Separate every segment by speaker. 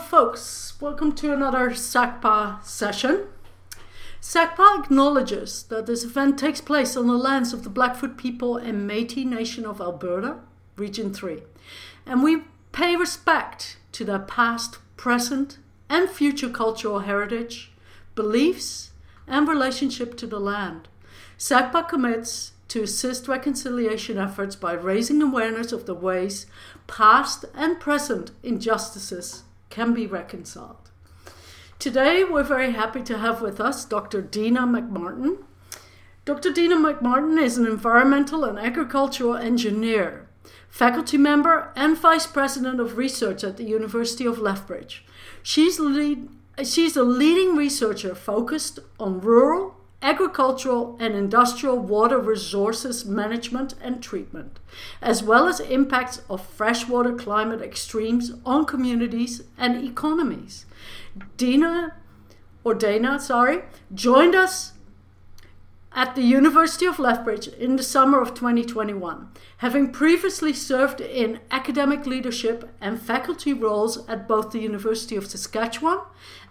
Speaker 1: Folks. Welcome to another SACPA session. SACPA acknowledges that this event takes place on the lands of the Blackfoot people and Métis Nation of Alberta, Region 3, and we pay respect to their past, present, and future cultural heritage, beliefs, and relationship to the land. SACPA commits to assist reconciliation efforts by raising awareness of the ways past and present injustices can be reconciled. Today, we're very happy to have with us Dr. Dena McMartin. Dr. Dena McMartin is an environmental and agricultural engineer, faculty member, and vice president of research at the University of Lethbridge. She's, lead, she's a leading researcher focused on rural agricultural and industrial water resources management and treatment, as well as impacts of freshwater climate extremes on communities and economies. Dina, or Dana, sorry, joined us at the University of Lethbridge in the summer of 2021, having previously served in academic leadership and faculty roles at both the University of Saskatchewan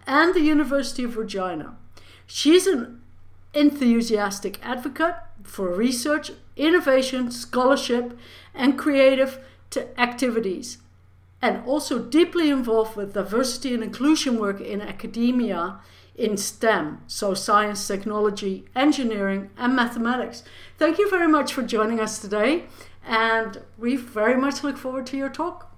Speaker 1: and the University of Regina. She's an enthusiastic advocate for research, innovation, scholarship, and creative activities, and also deeply involved with diversity and inclusion work in academia in STEM, so science, technology, engineering, and mathematics. Thank you very much for joining us today, and we very much look forward to your talk.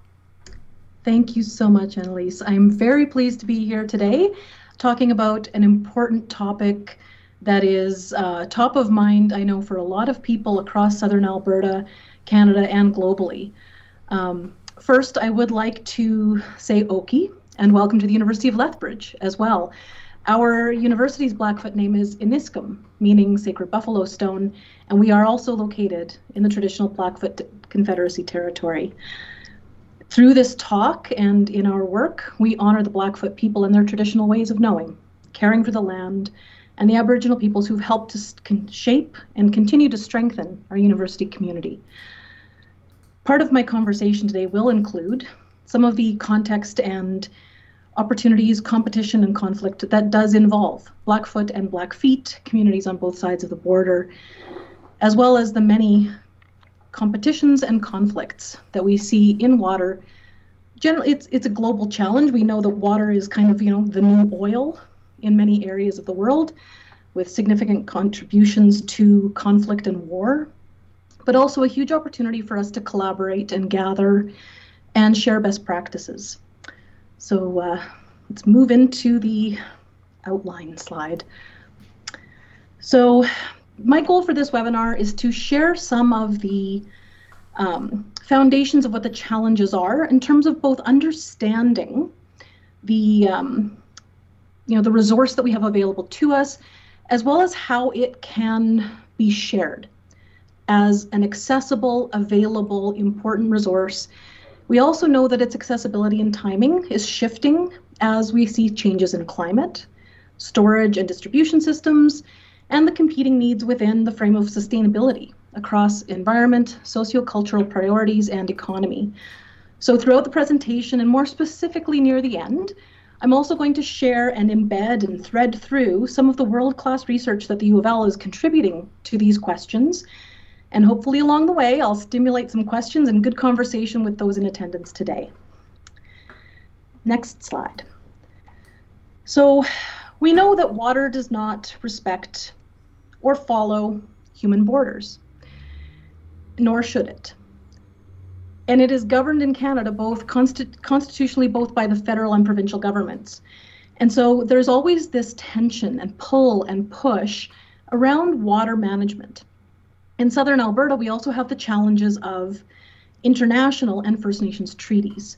Speaker 2: Thank you so much, Annalise. I'm very pleased to be here today talking about an important topic that is uh, top of mind, I know, for a lot of people across southern Alberta, Canada, and globally. Um, first, I would like to say Oki and welcome to the University of Lethbridge as well. Our university's Blackfoot name is Iniskim, meaning sacred buffalo stone, and we are also located in the traditional Blackfoot Confederacy territory. Through this talk and in our work, we honor the Blackfoot people and their traditional ways of knowing, caring for the land, and the Aboriginal peoples who've helped to shape and continue to strengthen our university community. Part of my conversation today will include some of the context and opportunities, competition, and conflict that does involve Blackfoot and Blackfeet communities on both sides of the border, as well as the many competitions and conflicts that we see in water. Generally, it's it's a global challenge. We know that water is kind of you know the new oil in many areas of the world with significant contributions to conflict and war, but also a huge opportunity for us to collaborate and gather and share best practices. So uh, let's move into the outline slide. So my goal for this webinar is to share some of the um, foundations of what the challenges are in terms of both understanding the um, you know the resource that we have available to us as well as how it can be shared. As an accessible available important resource we also know that its accessibility and timing is shifting as we see changes in climate storage and distribution systems and the competing needs within the frame of sustainability across environment sociocultural priorities and economy. So throughout the presentation and more specifically near the end I'm also going to share and embed and thread through some of the world-class research that the U of L is contributing to these questions. And hopefully along the way, I'll stimulate some questions and good conversation with those in attendance today. Next slide. So we know that water does not respect or follow human borders, nor should it and it is governed in Canada both consti- constitutionally, both by the federal and provincial governments. And so there's always this tension and pull and push around water management. In southern Alberta, we also have the challenges of international and First Nations treaties.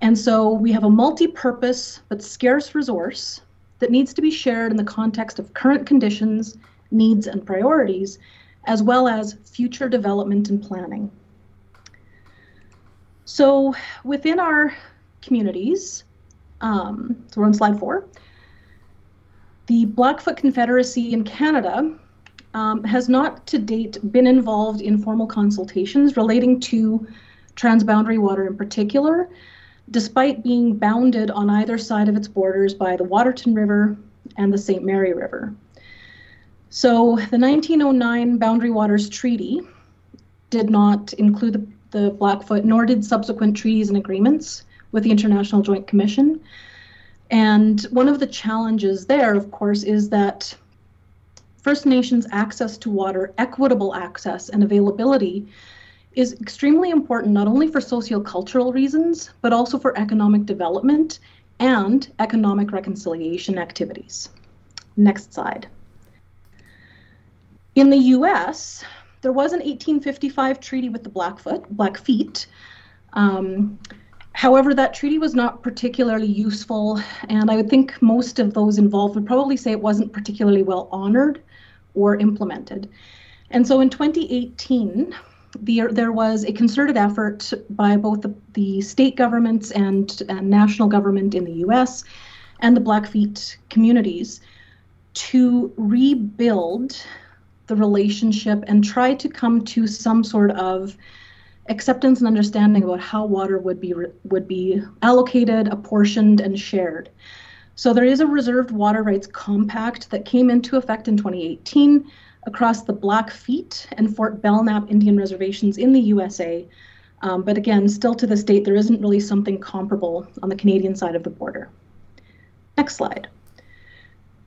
Speaker 2: And so we have a multi purpose but scarce resource that needs to be shared in the context of current conditions, needs, and priorities, as well as future development and planning. So within our communities, um, so we're on slide four, the Blackfoot Confederacy in Canada um, has not to date been involved in formal consultations relating to transboundary water in particular. despite being bounded on either side of its borders by the Waterton River and the St. Mary River. So the 1909 Boundary Waters Treaty did not include the, Blackfoot, nor did subsequent treaties and agreements with the International Joint Commission. And one of the challenges there, of course, is that First Nations access to water, equitable access, and availability is extremely important not only for sociocultural reasons, but also for economic development and economic reconciliation activities. Next slide. In the US, there was an 1855 treaty with the Blackfoot, Blackfeet. Um, however, that treaty was not particularly useful, and I would think most of those involved would probably say it wasn't particularly well honored or implemented. And so in 2018, the, there was a concerted effort by both the, the state governments and, and national government in the US and the Blackfeet communities to rebuild the relationship and try to come to some sort of acceptance and understanding about how water would be would be allocated, apportioned, and shared. So there is a reserved water rights compact that came into effect in 2018 across the Blackfeet and Fort Belknap Indian reservations in the USA. Um, but again, still to this date, there isn't really something comparable on the Canadian side of the border. Next slide.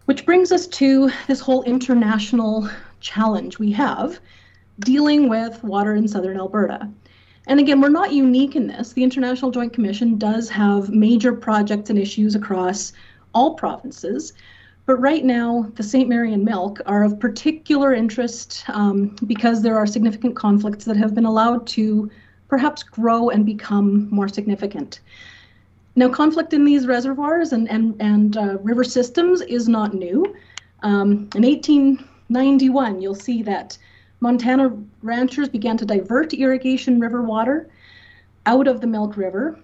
Speaker 2: Which brings us to this whole international challenge we have dealing with water in southern Alberta. And again, we're not unique in this. The International Joint Commission does have major projects and issues across all provinces. But right now, the St. Mary and Milk are of particular interest um, because there are significant conflicts that have been allowed to perhaps grow and become more significant. Now, conflict in these reservoirs and, and, and uh, river systems is not new. Um, in 18 91, you'll see that Montana ranchers began to divert irrigation river water out of the Milk River.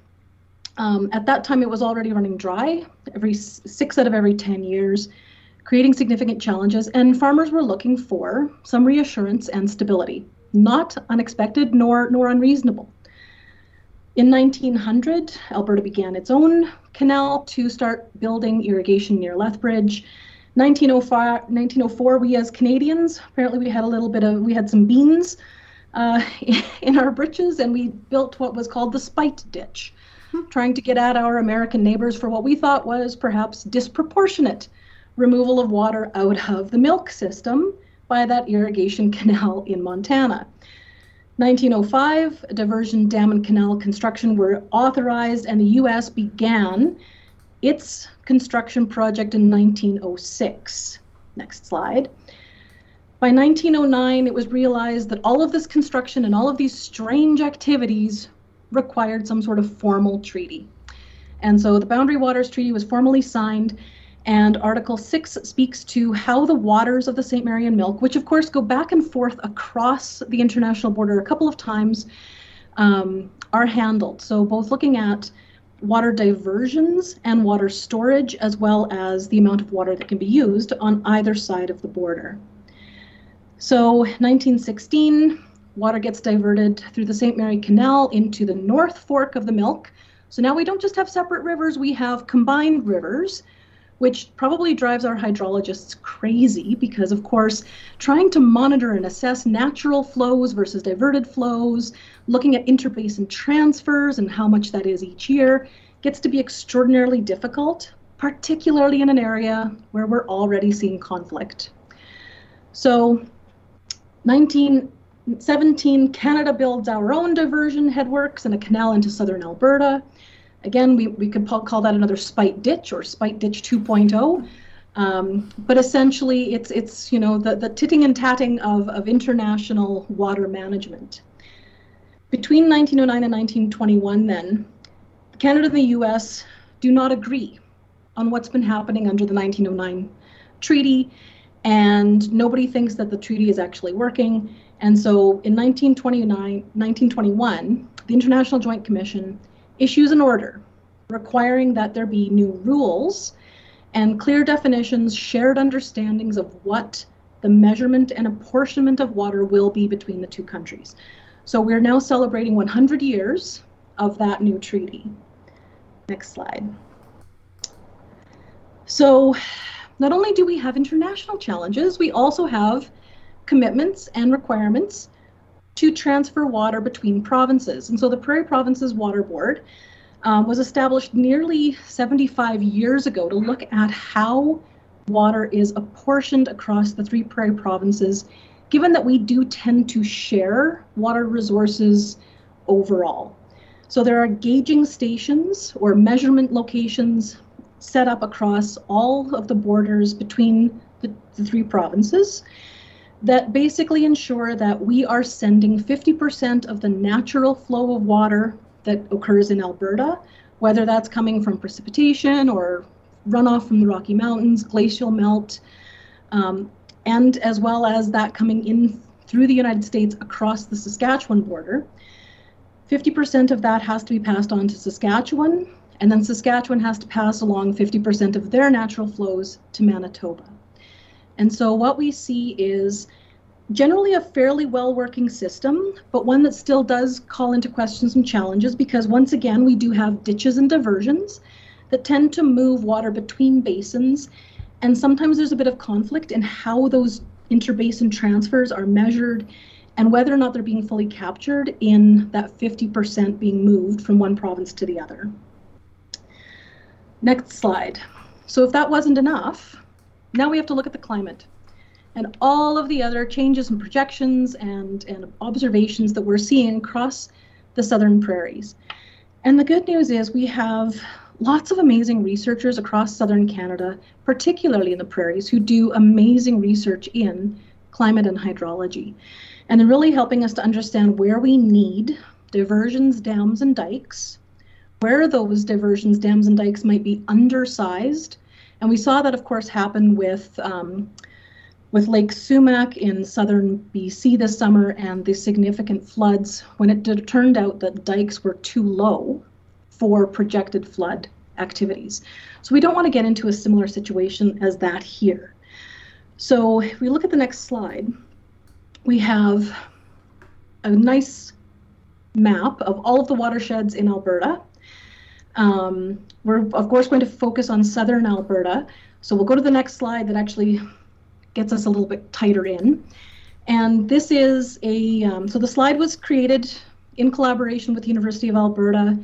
Speaker 2: Um, at that time, it was already running dry every six out of every 10 years, creating significant challenges, and farmers were looking for some reassurance and stability. Not unexpected nor, nor unreasonable. In 1900, Alberta began its own canal to start building irrigation near Lethbridge 1905, 1904, we as Canadians, apparently we had a little bit of, we had some beans uh, in our britches and we built what was called the spite ditch, trying to get at our American neighbors for what we thought was perhaps disproportionate removal of water out of the milk system by that irrigation canal in Montana. 1905, diversion dam and canal construction were authorized, and the U.S. began its construction project in 1906. Next slide. By 1909, it was realized that all of this construction and all of these strange activities required some sort of formal treaty. And so the Boundary Waters Treaty was formally signed, and Article 6 speaks to how the waters of the St. Mary and Milk, which of course go back and forth across the international border a couple of times, um, are handled. So, both looking at water diversions and water storage, as well as the amount of water that can be used on either side of the border. So 1916, water gets diverted through the St. Mary Canal into the North Fork of the Milk. So now we don't just have separate rivers, we have combined rivers, which probably drives our hydrologists crazy because, of course, trying to monitor and assess natural flows versus diverted flows, looking at interbasin transfers and how much that is each year gets to be extraordinarily difficult, particularly in an area where we're already seeing conflict. So 1917, Canada builds our own diversion headworks and a canal into southern Alberta. Again, we, we could call that another spite ditch or spite ditch 2.0. Um, but essentially, it's it's you know the, the titting and tatting of, of international water management. Between 1909 and 1921, then, Canada and the US do not agree on what's been happening under the 1909 treaty, and nobody thinks that the treaty is actually working. And so in 1929, 1921, the International Joint Commission issues an order requiring that there be new rules and clear definitions, shared understandings of what the measurement and apportionment of water will be between the two countries. So we're now celebrating 100 years of that new treaty. Next slide. So, not only do we have international challenges, we also have commitments and requirements to transfer water between provinces. And so the Prairie Provinces Water Board um, was established nearly 75 years ago to look at how water is apportioned across the three prairie provinces, given that we do tend to share water resources overall. So there are gauging stations or measurement locations set up across all of the borders between the, the three provinces that basically ensure that we are sending 50% of the natural flow of water that occurs in Alberta, whether that's coming from precipitation or runoff from the Rocky Mountains, glacial melt, um, and as well as that coming in through the United States across the Saskatchewan border. 50% of that has to be passed on to Saskatchewan, and then Saskatchewan has to pass along 50% of their natural flows to Manitoba. And so what we see is generally a fairly well working system, but one that still does call into question some challenges because once again, we do have ditches and diversions that tend to move water between basins. And sometimes there's a bit of conflict in how those interbasin transfers are measured and whether or not they're being fully captured in that 50% being moved from one province to the other. Next slide. So if that wasn't enough, now we have to look at the climate and all of the other changes and projections and, and observations that we're seeing across the southern prairies. And the good news is we have lots of amazing researchers across southern Canada, particularly in the prairies, who do amazing research in climate and hydrology. And they're really helping us to understand where we need diversions, dams, and dikes, where those diversions, dams, and dikes might be undersized and we saw that, of course, happen with um, with Lake Sumas in southern BC this summer and the significant floods when it did, turned out that dikes were too low for projected flood activities. So we don't want to get into a similar situation as that here. So if we look at the next slide, we have a nice map of all of the watersheds in Alberta. Um, we're, of course, going to focus on southern Alberta. So we'll go to the next slide that actually gets us a little bit tighter in. And this is a, um, so the slide was created in collaboration with the University of Alberta,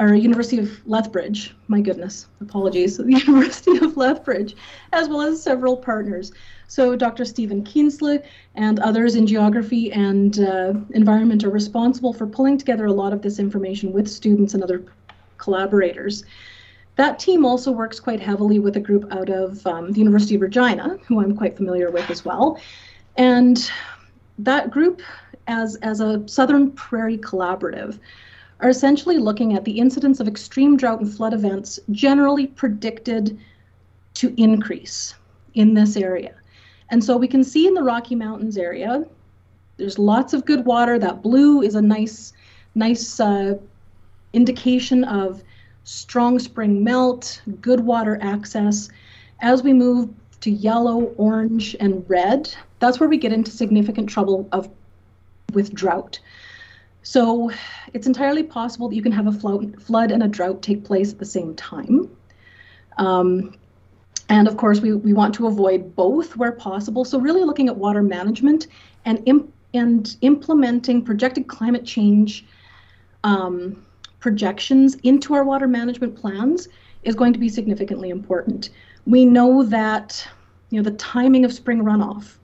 Speaker 2: or University of Lethbridge, my goodness, apologies, the University of Lethbridge, as well as several partners. So Dr. Stefan Kienzle and others in geography and uh, environment are responsible for pulling together a lot of this information with students and other collaborators. That team also works quite heavily with a group out of um, the University of Regina, who I'm quite familiar with as well. And that group, as, as a Southern Prairie Collaborative, are essentially looking at the incidence of extreme drought and flood events generally predicted to increase in this area. And so we can see in the Rocky Mountains area, there's lots of good water. That blue is a nice, nice uh, indication of strong spring melt, good water access. As we move to yellow, orange, and red, that's where we get into significant trouble of with drought. So it's entirely possible that you can have a flood and a drought take place at the same time. Um, and of course, we, we want to avoid both where possible. So really looking at water management and, imp- and implementing projected climate change um, projections into our water management plans is going to be significantly important. We know that you know the timing of spring runoff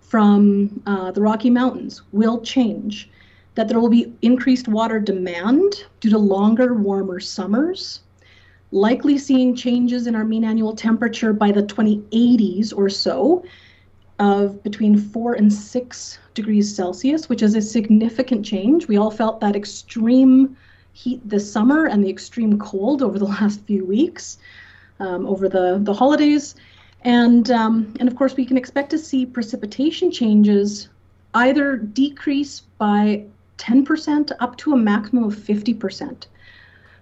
Speaker 2: from uh, the Rocky Mountains will change, that there will be increased water demand due to longer, warmer summers, likely seeing changes in our mean annual temperature by the 2080s or so of between four and six degrees Celsius, which is a significant change. We all felt that extreme heat this summer and the extreme cold over the last few weeks, um, over the, the holidays. And, um, and of course, we can expect to see precipitation changes either decrease by 10% up to a maximum of 50%.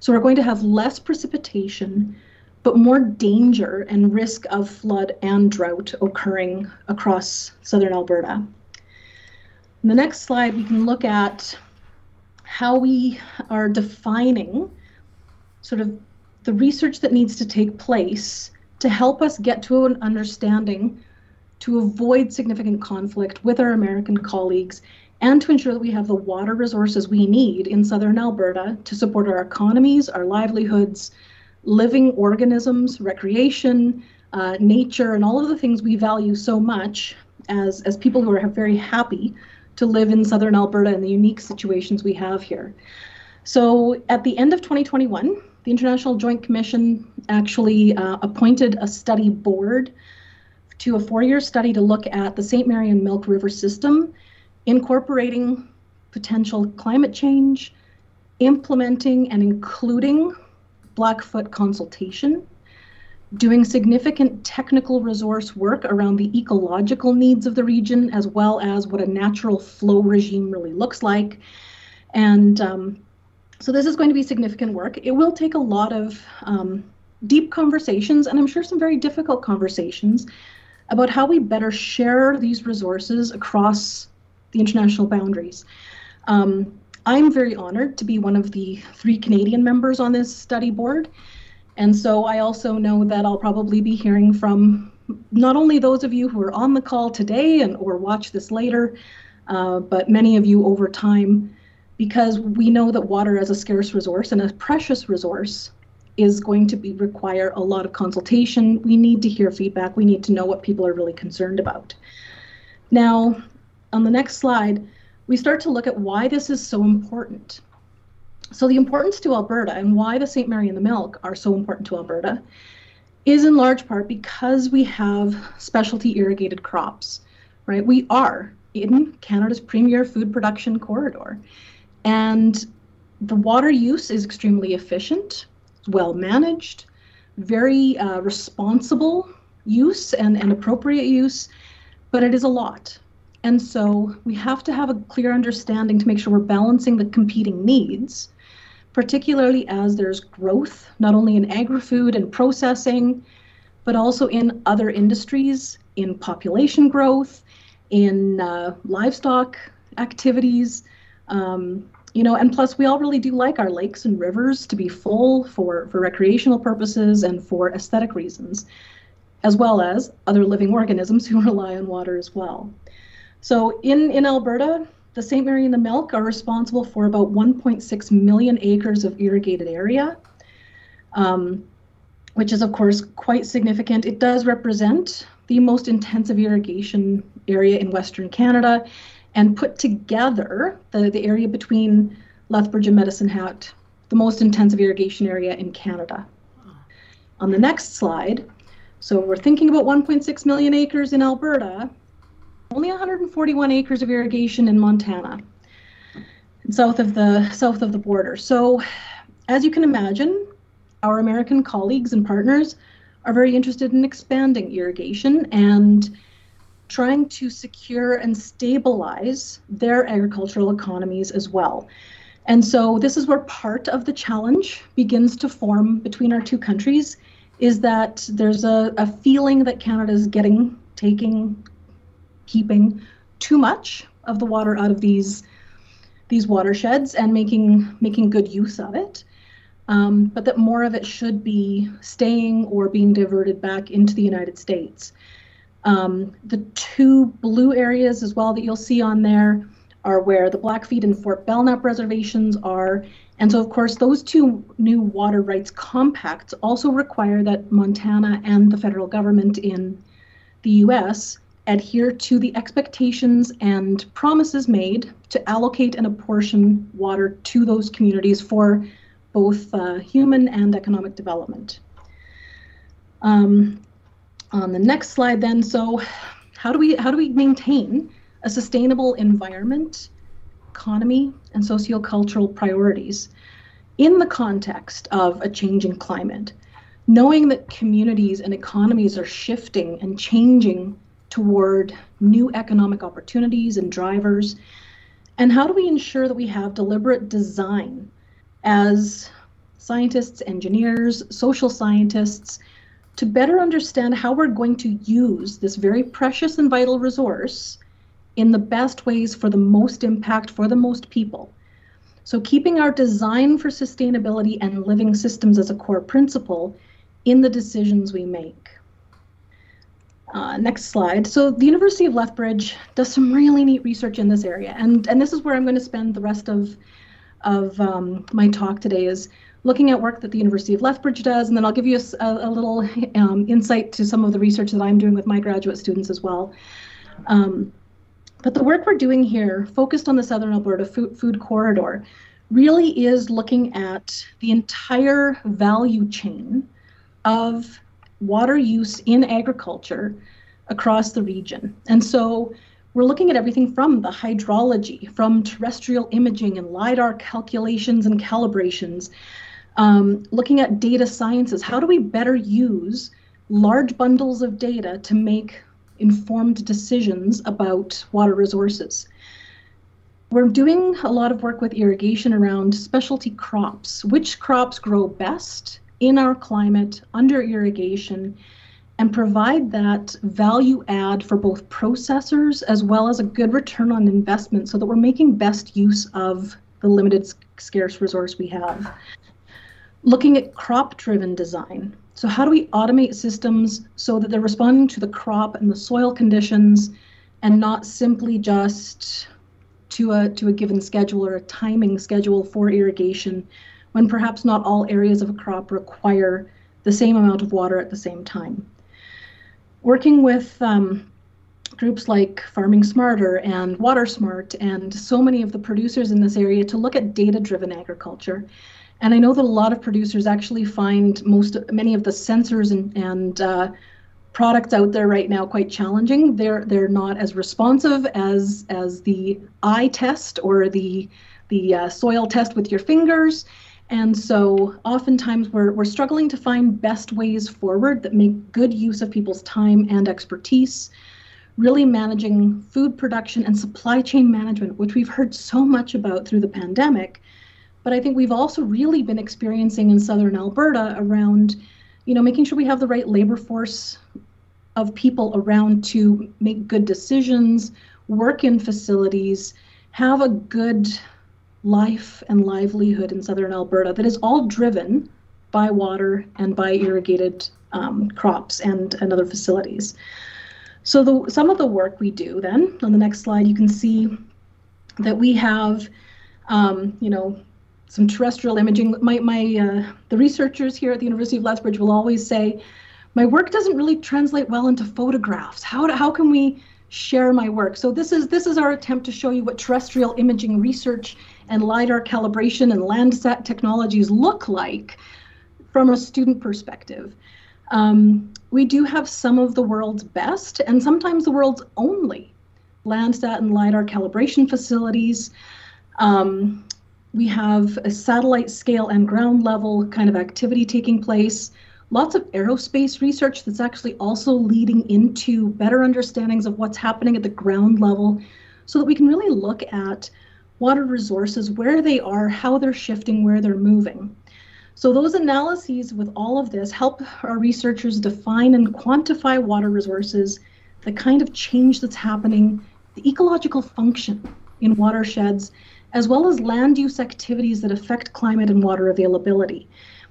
Speaker 2: So we're going to have less precipitation, but more danger and risk of flood and drought occurring across southern Alberta. In the next slide, we can look at how we are defining sort of the research that needs to take place to help us get to an understanding to avoid significant conflict with our American colleagues and to ensure that we have the water resources we need in southern Alberta to support our economies, our livelihoods, living organisms, recreation, uh, nature, and all of the things we value so much as, as people who are very happy to live in southern Alberta and the unique situations we have here. So at the end of 2021, the International Joint Commission actually uh, appointed a study board to a four year study to look at the St. Mary and Milk River system, incorporating potential climate change, implementing and including Blackfoot consultation, doing significant technical resource work around the ecological needs of the region, as well as what a natural flow regime really looks like. And um, so this is going to be significant work. It will take a lot of um, deep conversations, and I'm sure some very difficult conversations about how we better share these resources across the international boundaries. Um, I'm very honored to be one of the three Canadian members on this study board. And so I also know that I'll probably be hearing from not only those of you who are on the call today and or watch this later, uh, but many of you over time, because we know that water as a scarce resource and a precious resource is going to be require a lot of consultation. We need to hear feedback. We need to know what people are really concerned about. Now, on the next slide, we start to look at why this is so important. So the importance to Alberta and why the St. Mary and the Milk are so important to Alberta is in large part because we have specialty irrigated crops, right? We are in Canada's premier food production corridor. And the water use is extremely efficient well managed, very uh, responsible use and, and appropriate use, but it is a lot. And so we have to have a clear understanding to make sure we're balancing the competing needs, particularly as there's growth, not only in agri food and processing, but also in other industries, in population growth, in uh, livestock activities, um, you know and plus we all really do like our lakes and rivers to be full for for recreational purposes and for aesthetic reasons as well as other living organisms who rely on water as well so in in alberta the st mary and the milk are responsible for about 1.6 million acres of irrigated area um, which is of course quite significant it does represent the most intensive irrigation area in western canada and put together the, the area between Lethbridge and Medicine Hat, the most intensive irrigation area in Canada. On the next slide, so we're thinking about 1.6 million acres in Alberta, only 141 acres of irrigation in Montana, south of the south of the border. So, as you can imagine, our American colleagues and partners are very interested in expanding irrigation and trying to secure and stabilize their agricultural economies as well. And so this is where part of the challenge begins to form between our two countries is that there's a, a feeling that Canada is getting, taking, keeping too much of the water out of these these watersheds and making making good use of it. Um, but that more of it should be staying or being diverted back into the United States. Um, the two blue areas as well that you'll see on there are where the Blackfeet and Fort Belknap reservations are. And so, of course, those two new water rights compacts also require that Montana and the federal government in the US adhere to the expectations and promises made to allocate and apportion water to those communities for both uh, human and economic development. Um, on the next slide then so how do we how do we maintain a sustainable environment economy and sociocultural priorities in the context of a changing climate knowing that communities and economies are shifting and changing toward new economic opportunities and drivers and how do we ensure that we have deliberate design as scientists engineers social scientists to better understand how we're going to use this very precious and vital resource in the best ways for the most impact for the most people. So, keeping our design for sustainability and living systems as a core principle in the decisions we make. Uh, next slide. So the University of Lethbridge does some really neat research in this area, and and this is where I'm going to spend the rest of of um, my talk today is looking at work that the University of Lethbridge does, and then I'll give you a, a little um, insight to some of the research that I'm doing with my graduate students as well. Um, but the work we're doing here, focused on the Southern Alberta food, food corridor, really is looking at the entire value chain of water use in agriculture across the region. And so we're looking at everything from the hydrology, from terrestrial imaging and LIDAR calculations and calibrations, um, looking at data sciences. How do we better use large bundles of data to make informed decisions about water resources? We're doing a lot of work with irrigation around specialty crops. Which crops grow best in our climate under irrigation? and provide that value add for both processors as well as a good return on investment so that we're making best use of the limited scarce resource we have looking at crop driven design. So, how do we automate systems so that they're responding to the crop and the soil conditions and not simply just to a, to a given schedule or a timing schedule for irrigation when perhaps not all areas of a crop require the same amount of water at the same time? Working with um, groups like Farming Smarter and Water Smart and so many of the producers in this area to look at data driven agriculture and I know that a lot of producers actually find most many of the sensors and, and uh, products out there right now quite challenging. They're they're not as responsive as as the eye test or the the uh, soil test with your fingers. And so oftentimes we're, we're struggling to find best ways forward that make good use of people's time and expertise, really managing food production and supply chain management, which we've heard so much about through the pandemic, but I think we've also really been experiencing in southern Alberta around, you know, making sure we have the right labor force of people around to make good decisions, work in facilities, have a good life and livelihood in southern Alberta that is all driven by water and by irrigated um, crops and, and other facilities. So the, some of the work we do then, on the next slide, you can see that we have, um, you know, some terrestrial imaging. My, my uh, the researchers here at the University of Lethbridge will always say, my work doesn't really translate well into photographs. How, how can we share my work? So this is this is our attempt to show you what terrestrial imaging research and LiDAR calibration and Landsat technologies look like from a student perspective. Um, we do have some of the world's best and sometimes the world's only Landsat and LiDAR calibration facilities. Um, we have a satellite scale and ground level kind of activity taking place. Lots of aerospace research that's actually also leading into better understandings of what's happening at the ground level so that we can really look at water resources, where they are, how they're shifting, where they're moving. So those analyses with all of this help our researchers define and quantify water resources, the kind of change that's happening, the ecological function in watersheds, as well as land use activities that affect climate and water availability.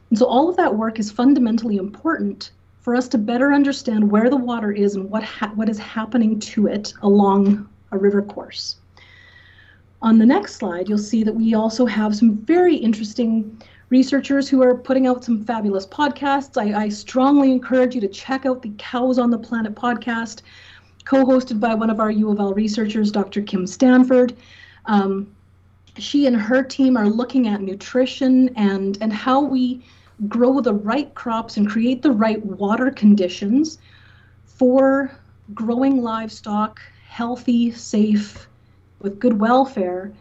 Speaker 2: And so all of that work is fundamentally important for us to better understand where the water is and what, ha- what is happening to it along a river course. On the next slide, you'll see that we also have some very interesting researchers who are putting out some fabulous podcasts. I, I strongly encourage you to check out the Cows on the Planet podcast, co hosted by one of our U of L researchers, Dr. Kim Stanford. Um, she and her team are looking at nutrition and and how we grow the right crops and create the right water conditions for growing livestock healthy safe with good welfare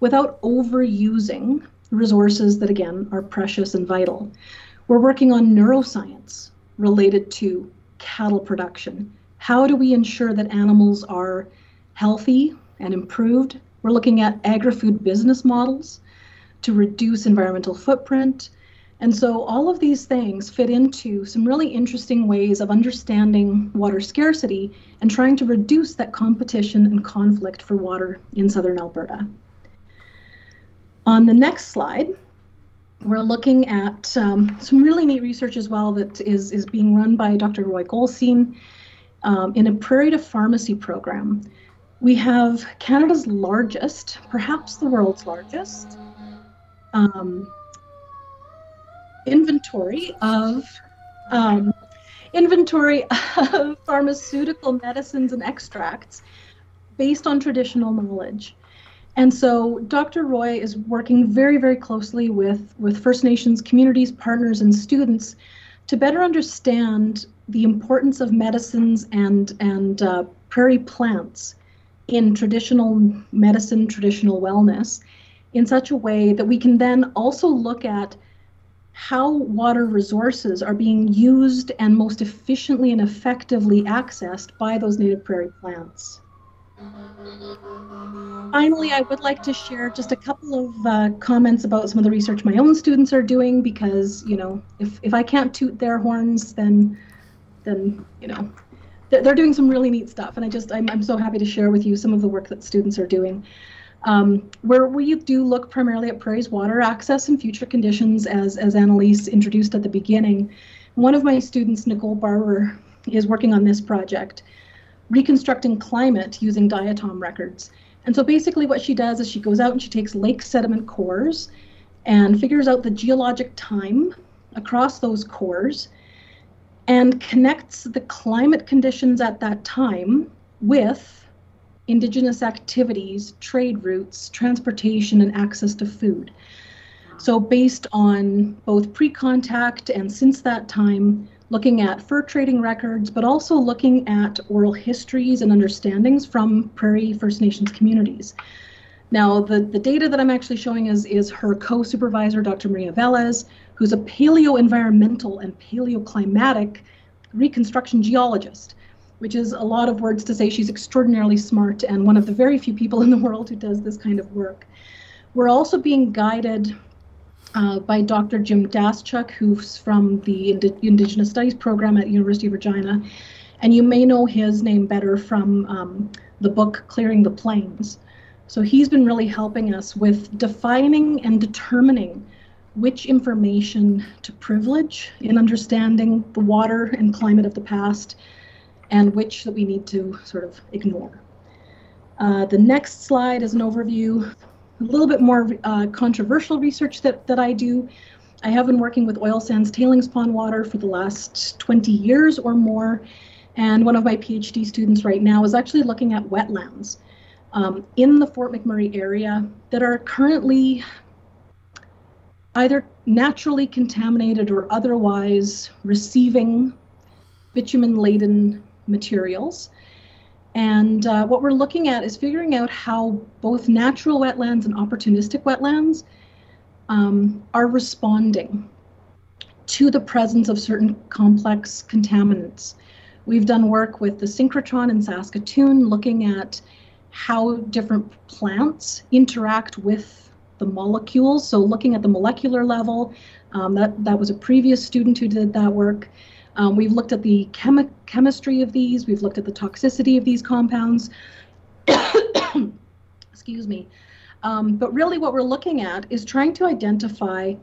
Speaker 2: without overusing resources that again are precious and vital we're working on neuroscience related to cattle production how do we ensure that animals are healthy and improved we're looking at agri-food business models to reduce environmental footprint. And so all of these things fit into some really interesting ways of understanding water scarcity and trying to reduce that competition and conflict for water in southern Alberta. On the next slide, we're looking at um, some really neat research as well that is, is being run by Dr. Roy Golsteyn um, in a prairie to pharmacy program. We have Canada's largest, perhaps the world's largest, um, inventory of um, inventory of pharmaceutical medicines and extracts based on traditional knowledge. And so Dr. Roy is working very, very closely with, with First Nations communities, partners, and students to better understand the importance of medicines and, and uh, prairie plants in traditional medicine, traditional wellness, in such a way that we can then also look at how water resources are being used and most efficiently and effectively accessed by those native prairie plants. Finally, I would like to share just a couple of uh, comments about some of the research my own students are doing because, you know, if, if I can't toot their horns, then, then you know, they're, they're doing some really neat stuff. And I just, I'm, I'm so happy to share with you some of the work that students are doing. Um, where we do look primarily at prairie's water access and future conditions, as, as Annalise introduced at the beginning. One of my students, Nicole Barber, is working on this project reconstructing climate using diatom records. And so basically, what she does is she goes out and she takes lake sediment cores and figures out the geologic time across those cores and connects the climate conditions at that time with indigenous activities, trade routes, transportation, and access to food. So, based on both pre contact and since that time, looking at fur trading records, but also looking at oral histories and understandings from Prairie First Nations communities. Now, the, the data that I'm actually showing is, is her co supervisor, Dr. Maria Velez, who's a paleo-environmental and paleoclimatic reconstruction geologist, which is a lot of words to say she's extraordinarily smart and one of the very few people in the world who does this kind of work. We're also being guided uh, by Dr. Jim Daschuk, who's from the Indi- Indigenous Studies program at University of Regina. And you may know his name better from um, the book Clearing the Plains. So he's been really helping us with defining and determining which information to privilege in understanding the water and climate of the past and which that we need to sort of ignore. Uh, the next slide is an overview a little bit more uh, controversial research that, that I do. I have been working with oil sands tailings pond water for the last 20 years or more. And one of my PhD students right now is actually looking at wetlands um, in the Fort McMurray area that are currently either naturally contaminated or otherwise receiving bitumen laden materials. And uh, what we're looking at is figuring out how both natural wetlands and opportunistic wetlands um, are responding to the presence of certain complex contaminants. We've done work with the synchrotron in Saskatoon looking at how different plants interact with the molecules. So looking at the molecular level, um, that, that was a previous student who did that work. Um, we've looked at the chemi- chemistry of these, we've looked at the toxicity of these compounds. Excuse me. Um, but really, what we're looking at is trying to identify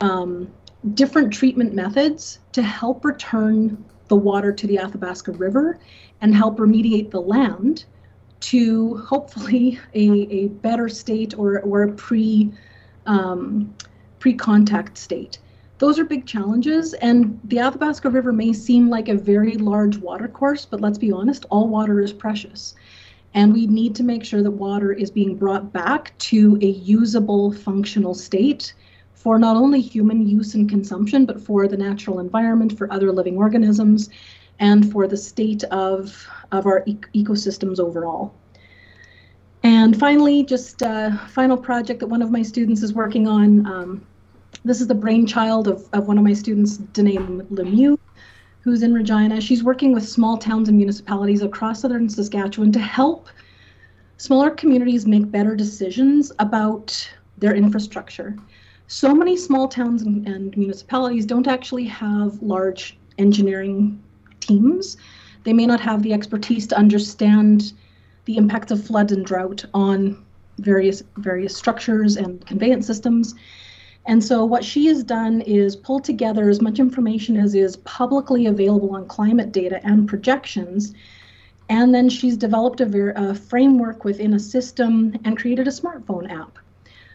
Speaker 2: um, different treatment methods to help return the water to the Athabasca River and help remediate the land to hopefully a, a better state or, or a pre um, pre-contact state. Those are big challenges, and the Athabasca River may seem like a very large water course, but let's be honest, all water is precious. And we need to make sure that water is being brought back to a usable, functional state for not only human use and consumption, but for the natural environment, for other living organisms, and for the state of, of our e- ecosystems overall. And finally, just a final project that one of my students is working on. Um, this is the brainchild of, of one of my students, Danae Lemieux, who's in Regina. She's working with small towns and municipalities across southern Saskatchewan to help smaller communities make better decisions about their infrastructure. So many small towns and, and municipalities don't actually have large engineering teams. They may not have the expertise to understand the impacts of flood and drought on various various structures and conveyance systems. And so what she has done is pull together as much information as is publicly available on climate data and projections. And then she's developed a, ver- a framework within a system and created a smartphone app.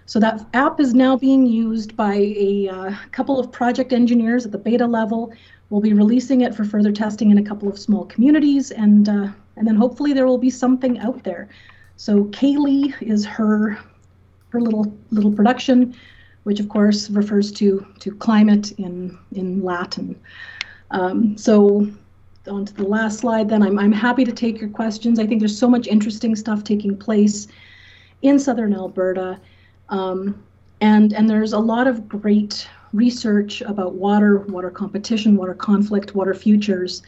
Speaker 2: So that app is now being used by a uh, couple of project engineers at the beta level. We'll be releasing it for further testing in a couple of small communities, and uh, and then hopefully there will be something out there. So Kaylee is her her little little production which of course refers to to climate in in Latin. Um, so on to the last slide then I'm, I'm happy to take your questions. I think there's so much interesting stuff taking place in southern Alberta. Um, and, and there's a lot of great research about water, water competition, water conflict, water futures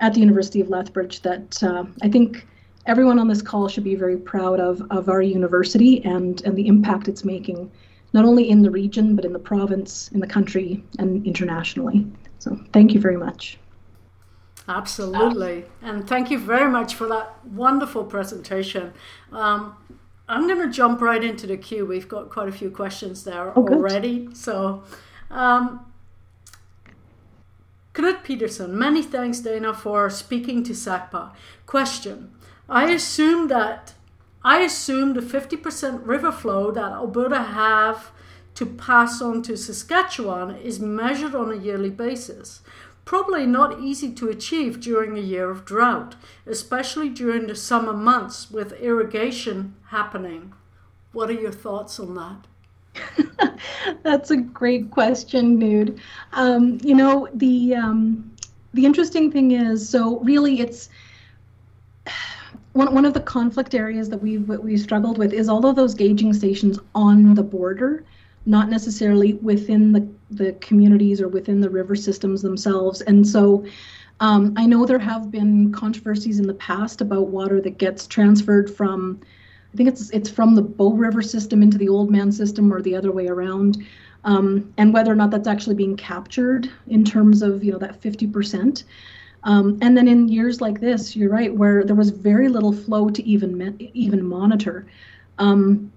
Speaker 2: at the University of Lethbridge that uh, I think everyone on this call should be very proud of, of our university and, and the impact it's making not only in the region, but in the province, in the country, and internationally. So thank you very much.
Speaker 1: Absolutely. And thank you very much for that wonderful presentation. Um, I'm going to jump right into the queue. We've got quite a few questions there oh, already. Good. So, um, Knut Peterson, many thanks, Dena, for speaking to SACPA. Question I assume that I assume the 50% river flow that Alberta have to pass on to Saskatchewan is measured on a yearly basis. Probably not easy to achieve during a year of drought, especially during the summer months with irrigation happening. What are your thoughts on that?
Speaker 2: That's a great question, Knut. Um, you know the um, the interesting thing is, so really, it's one, one of the conflict areas that we've we struggled with is all of those gauging stations on the border, not necessarily within the, the communities or within the river systems themselves. And so um, I know there have been controversies in the past about water that gets transferred from, I think it's it's from the Bow River system into the Oldman system or the other way around. Um, and whether or not that's actually being captured in terms of you know that 50%. Um, and then in years like this, you're right, where there was very little flow to even even monitor. Um,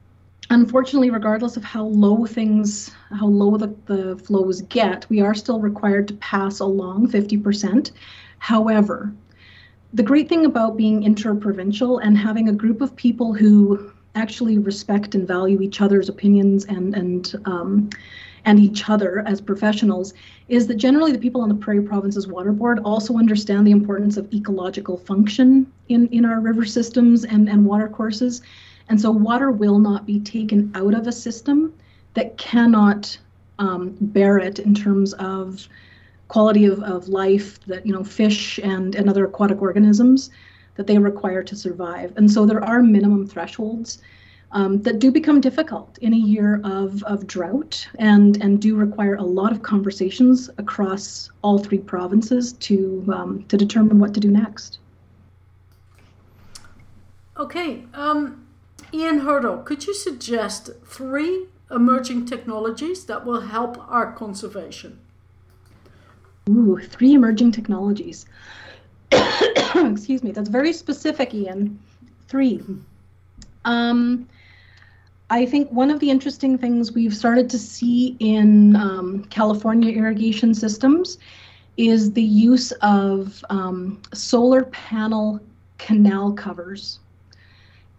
Speaker 2: unfortunately, regardless of how low things, how low the, the flows get, we are still required to pass along 50%. However, the great thing about being interprovincial and having a group of people who actually respect and value each other's opinions and and um, and each other as professionals is that generally the people on the Prairie Provinces Water Board also understand the importance of ecological function in, in our river systems and, and water courses. And so water will not be taken out of a system that cannot um, bear it in terms of quality of, of life that, you know, fish and, and other aquatic organisms that they require to survive. And so there are minimum thresholds um, that do become difficult in a year of, of drought and, and do require a lot of conversations across all three provinces to, um, to determine what to do next.
Speaker 1: Okay, um, Ian Hurdle, could you suggest three emerging technologies that will help our conservation?
Speaker 2: Ooh, three emerging technologies. Excuse me, that's very specific, Ian. Three. Um, I think one of the interesting things we've started to see in um, California irrigation systems is the use of um, solar panel canal covers.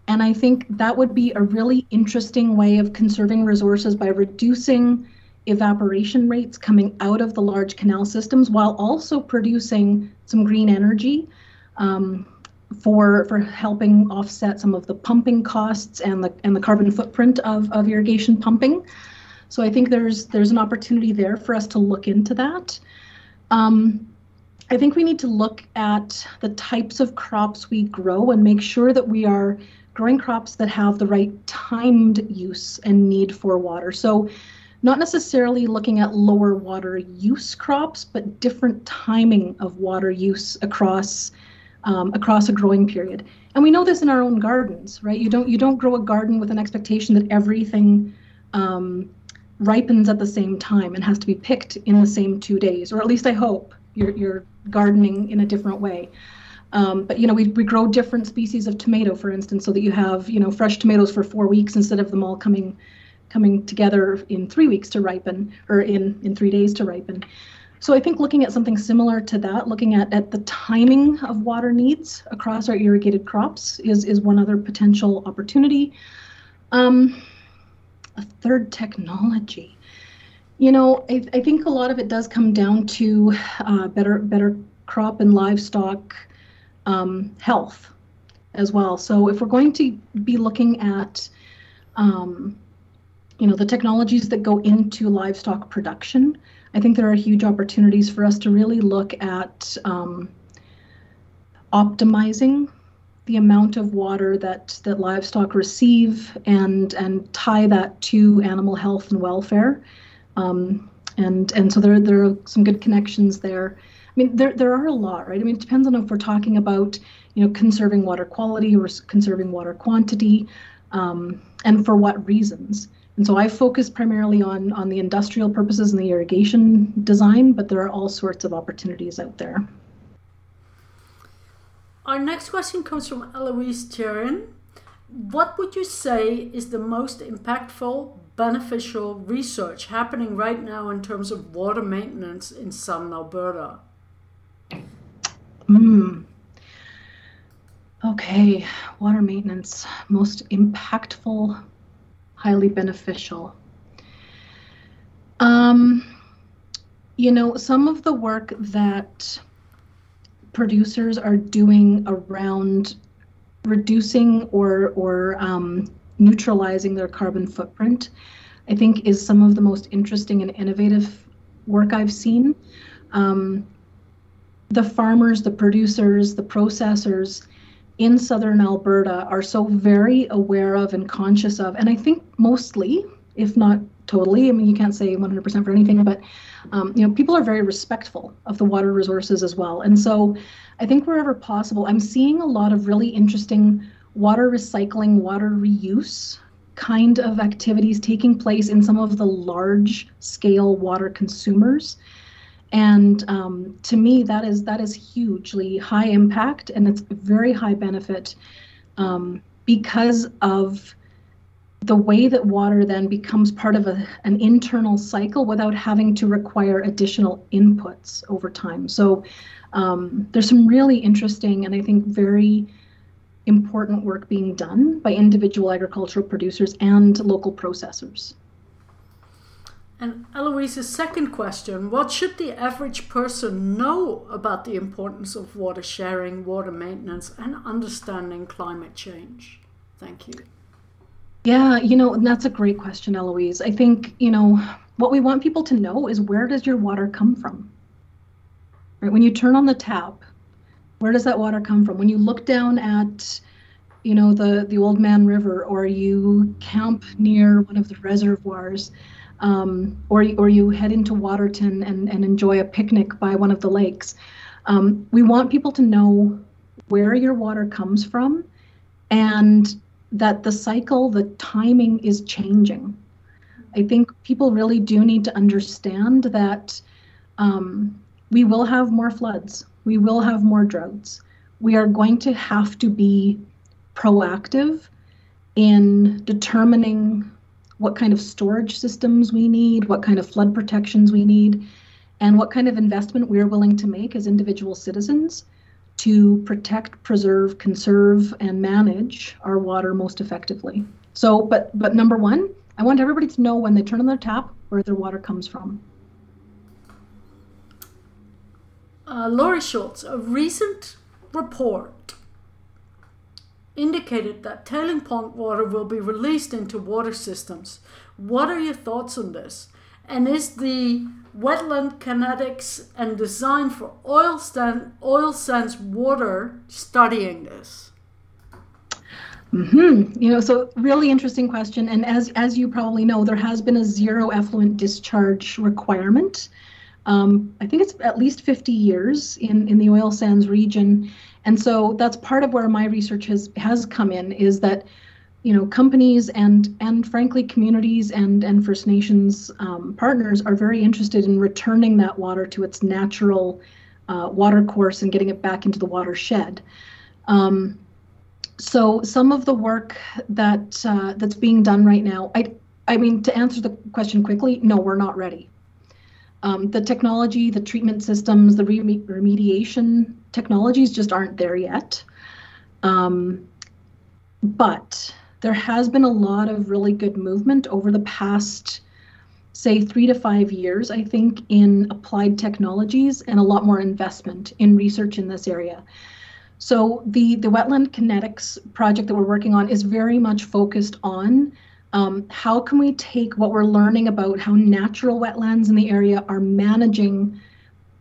Speaker 2: And I think that would be a really interesting way of conserving resources by reducing evaporation rates coming out of the large canal systems while also producing some green energy. Um, for for helping offset some of the pumping costs and the and the carbon footprint of, of irrigation pumping. So I think there's there's an opportunity there for us to look into that. Um, I think we need to look at the types of crops we grow and make sure that we are growing crops that have the right timed use and need for water. So not necessarily looking at lower water use crops, but different timing of water use across um, across a growing period. And we know this in our own gardens, right? You don't you don't grow a garden with an expectation that everything um, ripens at the same time and has to be picked in the same two days, or at least I hope you're you're gardening in a different way. Um, but you know, we, we grow different species of tomato, for instance, so that you have you know fresh tomatoes for four weeks instead of them all coming coming together in three weeks to ripen or in in three days to ripen. So I think looking at something similar to that, looking at, at the timing of water needs across our irrigated crops is, is one other potential opportunity. Um, a third technology. You know, I, I think a lot of it does come down to uh, better better crop and livestock um, health as well. So if we're going to be looking at um, you know the technologies that go into livestock production, I think there are huge opportunities for us to really look at um, optimizing the amount of water that that livestock receive and and tie that to animal health and welfare. Um, and and so there there are some good connections there. I mean, there there are a lot, right? I mean, it depends on if we're talking about you know conserving water quality or conserving water quantity, um, and for what reasons. And so I focus primarily on, on the industrial purposes and the irrigation design, but there are all sorts of opportunities out there.
Speaker 1: Our next question comes from Eloise Thierin. What would you say is the most impactful, beneficial research happening right now in terms of water maintenance in southern Alberta?
Speaker 2: Hmm. Okay, water maintenance, most impactful highly beneficial. Um, you know, some of the work that producers are doing around reducing or or um, neutralizing their carbon footprint, I think, is some of the most interesting and innovative work I've seen. Um, the farmers, the producers, the processors in southern Alberta are so very aware of and conscious of, and I think mostly, if not totally, I mean, you can't say 100% for anything, but um, you know, people are very respectful of the water resources as well. And so I think wherever possible, I'm seeing a lot of really interesting water recycling, water reuse kind of activities taking place in some of the large scale water consumers and um, to me that is that is hugely high impact and it's very high benefit um, because of the way that water then becomes part of a, an internal cycle without having to require additional inputs over time. So um, there's some really interesting and i think very important work being done by individual agricultural producers and local processors
Speaker 1: and Eloise's second question What should the average person know about the importance of water sharing, water maintenance, and understanding climate change? Thank you.
Speaker 2: Yeah, you know, that's a great question, Eloise. I think, you know, what we want people to know is where does your water come from? Right? When you turn on the tap, where does that water come from? When you look down at, you know, the, the Oldman River or you camp near one of the reservoirs, um, or, or you head into Waterton and, and enjoy a picnic by one of the lakes. Um, we want people to know where your water comes from and that the cycle, the timing is changing. I think people really do need to understand that um, we will have more floods, we will have more droughts. We are going to have to be proactive in determining what kind of storage systems we need, what kind of flood protections we need, and what kind of investment we're willing to make as individual citizens to protect, preserve, conserve, and manage our water most effectively. So, but but number one, I want everybody to know when they turn on their tap where their water comes from.
Speaker 1: Uh, Laurie Schultz, a recent report indicated that tailing pond water will be released into water systems. What are your thoughts on this? And is the wetland kinetics and design for oil, stand, oil sands water studying this?
Speaker 2: Mm-hmm. You know, so really interesting question. And as as you probably know, there has been a zero effluent discharge requirement. Um, I think it's at least 50 years in in the oil sands region, and so that's part of where my research has has come in is that you know companies and and frankly communities and and First Nations um, partners are very interested in returning that water to its natural uh, water course and getting it back into the watershed. Um, so some of the work that uh, that's being done right now, I I mean to answer the question quickly, no, we're not ready. Um, the technology, the treatment systems, the remediation technologies just aren't there yet. Um, but there has been a lot of really good movement over the past, say, three to five years, I think, in applied technologies and a lot more investment in research in this area. So the, the wetland kinetics project that we're working on is very much focused on um, how can we take what we're learning about how natural wetlands in the area are managing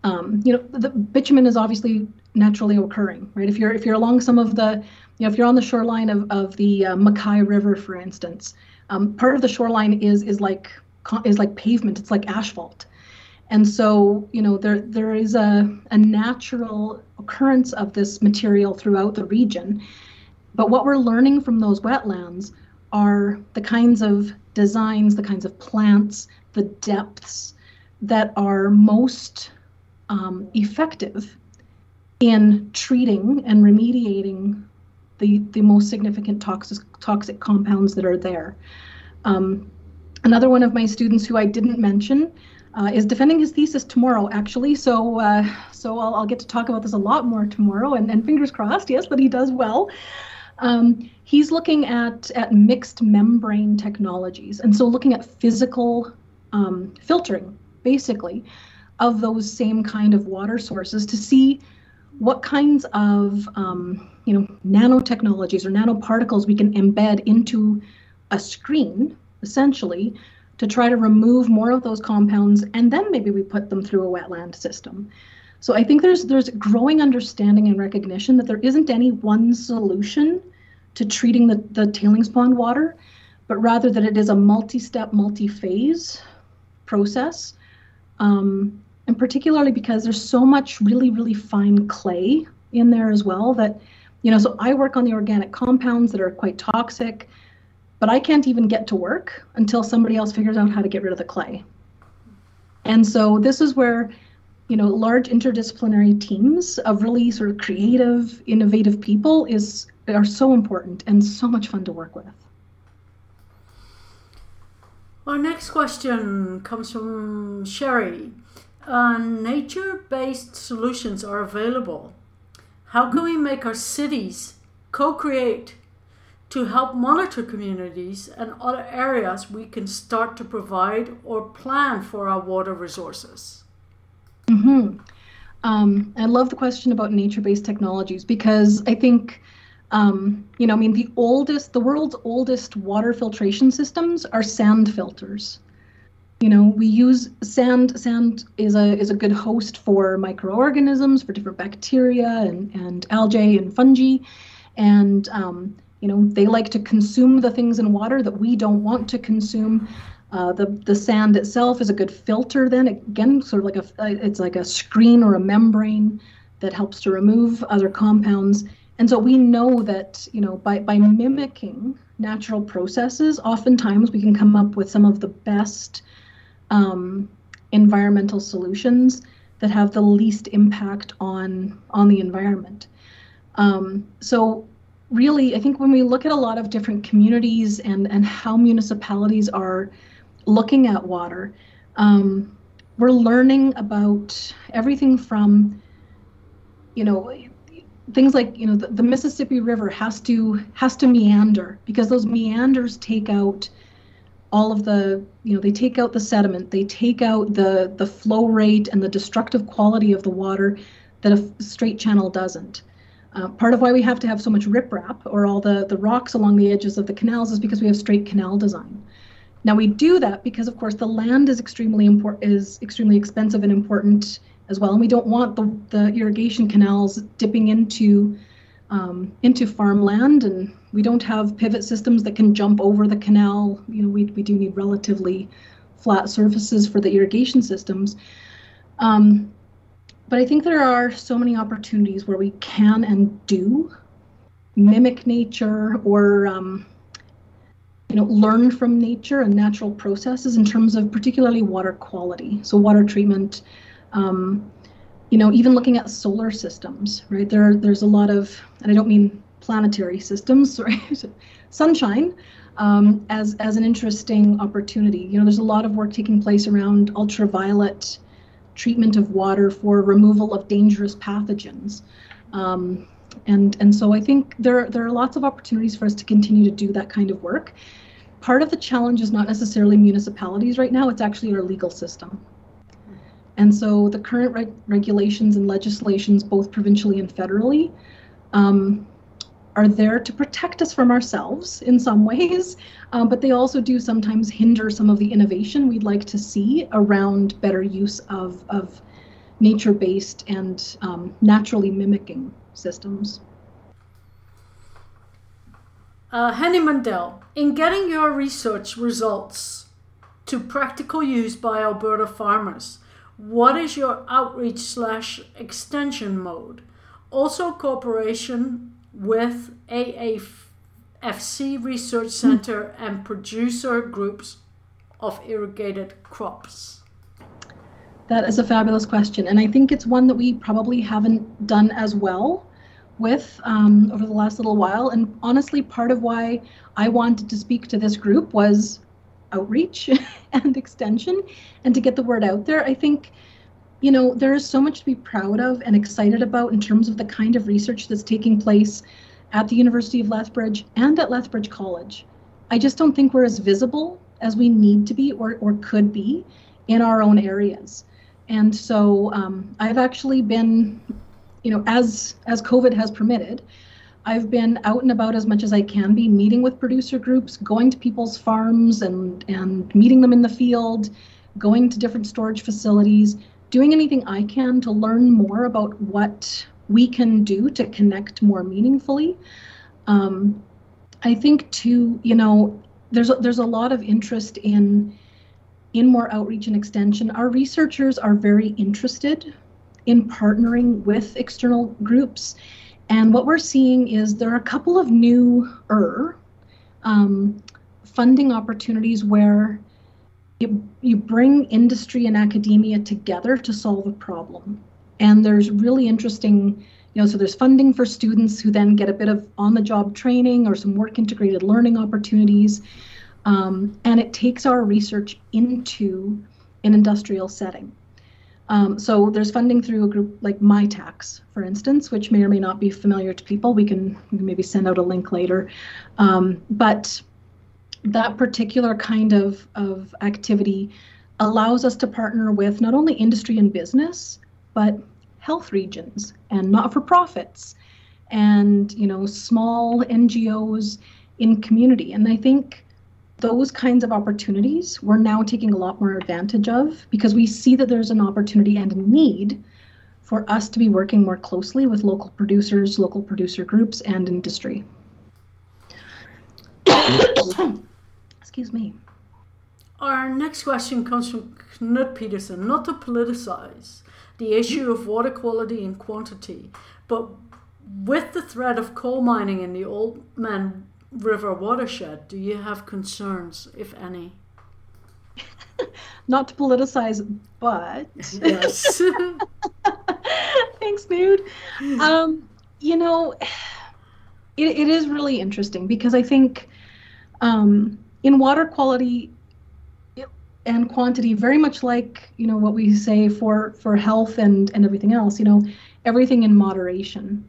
Speaker 2: um, you know the bitumen is obviously naturally occurring right? If you're if you're along some of the you know if you're on the shoreline of, of the uh, Mackay River for instance um, part of the shoreline is is like is like pavement it's like asphalt. And so you know there there is a, a natural occurrence of this material throughout the region. But what we're learning from those wetlands are the kinds of designs, the kinds of plants, the depths that are most um, effective in treating and remediating the, the most significant toxic, toxic compounds that are there. Um, another one of my students who I didn't mention uh, is defending his thesis tomorrow, actually. So, uh, so I'll, I'll, get to talk about this a lot more tomorrow, and, and fingers crossed, yes, that he does well. Um, he's looking at, at mixed membrane technologies. And so looking at physical um, filtering, basically, of those same kind of water sources to see what kinds of um, you know nanotechnologies or nanoparticles we can embed into a screen essentially to try to remove more of those compounds and then maybe we put them through a wetland system so I think there's there's growing understanding and recognition that there isn't any one solution to treating the, the tailings pond water, but rather that it is a multi-step, multi-phase process. Um, and particularly because there's so much really, really fine clay in there as well that, you know, so I work on the organic compounds that are quite toxic, but I can't even get to work until somebody else figures out how to get rid of the clay. And so this is where you know, large interdisciplinary teams of really sort of creative, innovative people is are so important and so much fun to work with.
Speaker 1: Our next question comes from Sherry. Uh, nature-based solutions are available. How can we make our cities co-create to help monitor communities and other areas we can start to provide or plan for our water resources?
Speaker 2: Mm-hmm. Um, I love the question about nature-based technologies because I think, um, you know, I mean, the oldest, the world's oldest water filtration systems are sand filters. You know, we use sand. Sand is a is a good host for microorganisms, for different bacteria and and algae and fungi, and um, you know, they like to consume the things in water that we don't want to consume. Uh, the the sand itself is a good filter. Then again, sort of like a uh, it's like a screen or a membrane that helps to remove other compounds. And so we know that you know by by mimicking natural processes, oftentimes we can come up with some of the best um, environmental solutions that have the least impact on on the environment. Um, so really, I think when we look at a lot of different communities and and how municipalities are looking at water, um, we're learning about everything from, you know, things like you know the, the, Mississippi River has to has to meander because those meanders take out all of the you know they take out the sediment, they take out the the flow rate and the destructive quality of the water that a straight channel doesn't. Uh, part of why we have to have so much riprap or all the the rocks along the edges of the canals is because we have straight canal design. Now we do that because, of course, the land is extremely important, is extremely expensive and important as well, and we don't want the, the irrigation canals dipping into um, into farmland, and we don't have pivot systems that can jump over the canal. You know, we we do need relatively flat surfaces for the irrigation systems. Um, but I think there are so many opportunities where we can and do mimic nature or um, you know, learn from nature and natural processes in terms of particularly water quality. So water treatment, um, you know, even looking at solar systems, right? There, there's a lot of, and I don't mean planetary systems, right? Sunshine um, as as an interesting opportunity. You know, there's a lot of work taking place around ultraviolet treatment of water for removal of dangerous pathogens. Um, and and so I think there there are lots of opportunities for us to continue to do that kind of work. Part of the challenge is not necessarily municipalities right now; it's actually our legal system. And so the current reg- regulations and legislations, both provincially and federally, um, are there to protect us from ourselves in some ways, um, but they also do sometimes hinder some of the innovation we'd like to see around better use of, of nature based and um, naturally mimicking systems.
Speaker 1: Uh, Henny Mundell, in getting your research results to practical use by Alberta farmers, what is your outreach slash extension mode? Also, cooperation with AAFC Research Center and producer groups of irrigated crops?
Speaker 2: That is a fabulous question. And I think it's one that we probably haven't done as well with um, over the last little while. And honestly, part of why I wanted to speak to this group was outreach and extension and to get the word out there. I think you know, there is so much to be proud of and excited about in terms of the kind of research that's taking place at the University of Lethbridge and at Lethbridge College. I just don't think we're as visible as we need to be or, or could be in our own areas. And so um, I've actually been, you know, as as COVID has permitted, I've been out and about as much as I can be, meeting with producer groups, going to people's farms and and meeting them in the field, going to different storage facilities, doing anything I can to learn more about what we can do to connect more meaningfully. Um, I think too, you know, there's a, there's a lot of interest in in more outreach and extension. Our researchers are very interested in partnering with external groups, and what we're seeing is there are a couple of newer um, funding opportunities where you, you bring industry and academia together to solve a problem. And there's really interesting, you know, so there's funding for students who then get a bit of on the job training or some work integrated learning opportunities. Um, and it takes our research into an industrial setting. Um, so there's funding through a group like Mitacs, for instance, which may or may not be familiar to people. We can, maybe send out a link later. Um, but that particular kind of, of activity allows us to partner with not only industry and business, but health regions and not-for-profits and you know small NGOs in community. And I think those kinds of opportunities we're now taking a lot more advantage of because we see that there's an opportunity and a need for us to be working more closely with local producers, local producer groups, and industry. Excuse me.
Speaker 1: Our next question comes from Knut Peterson. Not to politicize the issue of water quality and quantity, but with the threat of coal mining in the Oldman River watershed, do you have concerns, if any?
Speaker 2: Not to politicize, but
Speaker 1: yes.
Speaker 2: Thanks, dude. Um, you know, it, it is really interesting because I think um, in water quality and quantity very much like you know what we say for for health and and everything else you know everything in moderation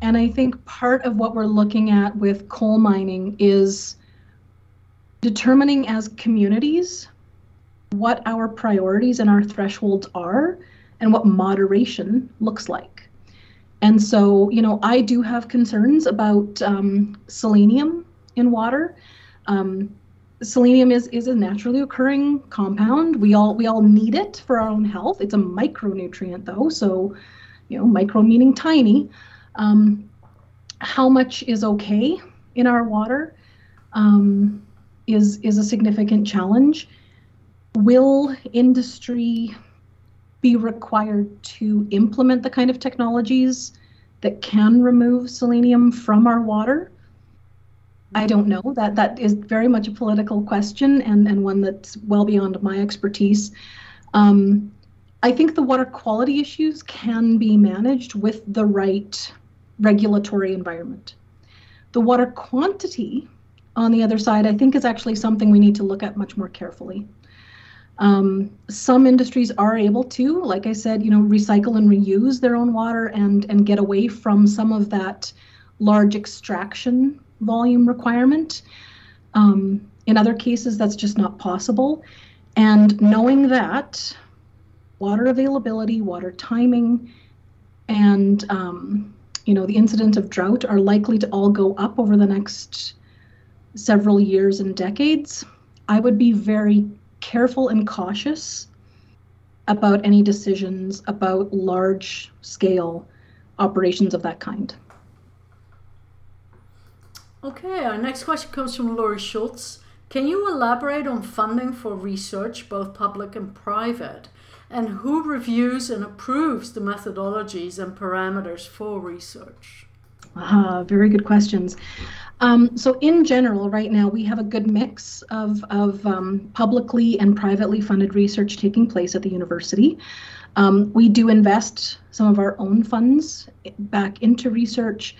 Speaker 2: and i think part of what we're looking at with coal mining is determining as communities what our priorities and our thresholds are and what moderation looks like and so you know i do have concerns about um, selenium in water um, selenium is is a naturally occurring compound. We all we all need it for our own health. It's a micronutrient though, so you know, micro meaning tiny. Um, how much is okay in our water um, is is a significant challenge. Will industry be required to implement the kind of technologies that can remove selenium from our water? I don't know. That that is very much a political question and, and one that's well beyond my expertise. Um, I think the water quality issues can be managed with the right regulatory environment. The water quantity, on the other side, I think is actually something we need to look at much more carefully. Um, some industries are able to, like I said, you know, recycle and reuse their own water and and get away from some of that large extraction volume requirement. Um, in other cases, that's just not possible. And knowing that, water availability, water timing, and um, you know the incident of drought are likely to all go up over the next several years and decades. I would be very careful and cautious about any decisions about large scale operations of that kind.
Speaker 1: Okay, our next question comes from Laurie Schultz. Can you elaborate on funding for research, both public and private? And who reviews and approves the methodologies and parameters for research?
Speaker 2: Ah, very good questions. Um, so in general, right now we have a good mix of, of um, publicly and privately funded research taking place at the university. Um, we do invest some of our own funds back into research.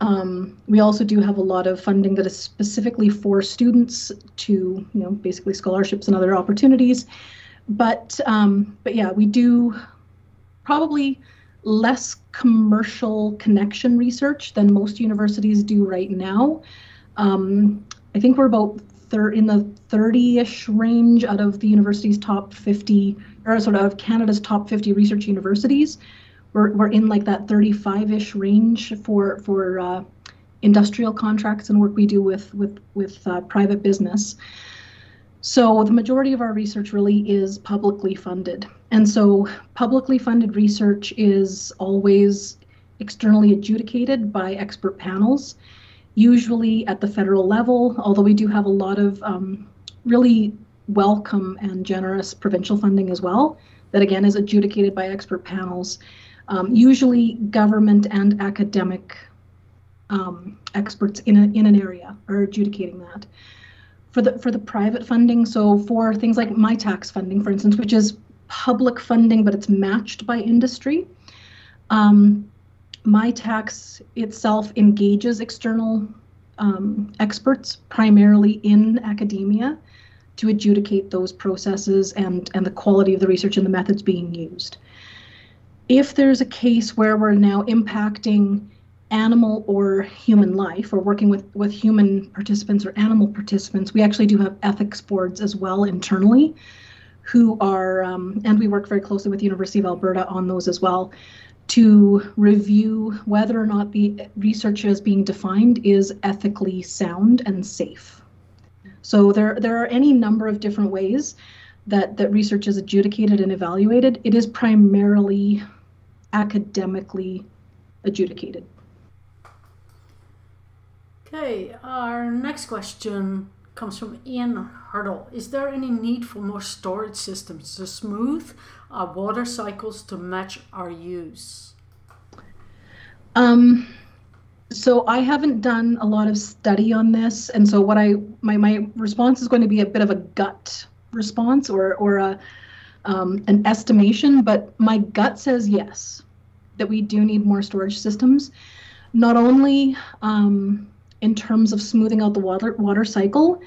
Speaker 2: Um, we also do have a lot of funding that is specifically for students to, you know, basically scholarships and other opportunities. But um, but yeah, we do probably less commercial connection research than most universities do right now. Um, I think we're about thir- in the 30-ish range out of the university's top 50, or sort of Canada's top 50 research universities. We're, we're in like that 35-ish range for for uh, industrial contracts and work we do with with with uh, private business. So the majority of our research really is publicly funded. And so publicly funded research is always externally adjudicated by expert panels, usually at the federal level, although we do have a lot of um, really welcome and generous provincial funding as well, that again is adjudicated by expert panels. Um, usually government and academic um, experts in, a, in an area are adjudicating that for the for the private funding. So for things like Mitacs funding for instance which is public funding but it's matched by industry um, tax itself engages external um, experts primarily in academia to adjudicate those processes and and the quality of the research and the methods being used. If there's a case where we're now impacting animal or human life or working with, with human participants or animal participants, we actually do have ethics boards as well internally who are, um, and we work very closely with the University of Alberta on those as well, to review whether or not the research is being defined is ethically sound and safe. So there, there are any number of different ways that, that research is adjudicated and evaluated. It is primarily academically adjudicated.
Speaker 1: Okay, our next question comes from Ian Hurdle. Is there any need for more storage systems to smooth our water cycles to match our use?
Speaker 2: Um, so I haven't done a lot of study on this, and so what I my my response is going to be a bit of a gut response or or a um, an estimation, but my gut says yes, that we do need more storage systems. Not only um, in terms of smoothing out the water water cycle,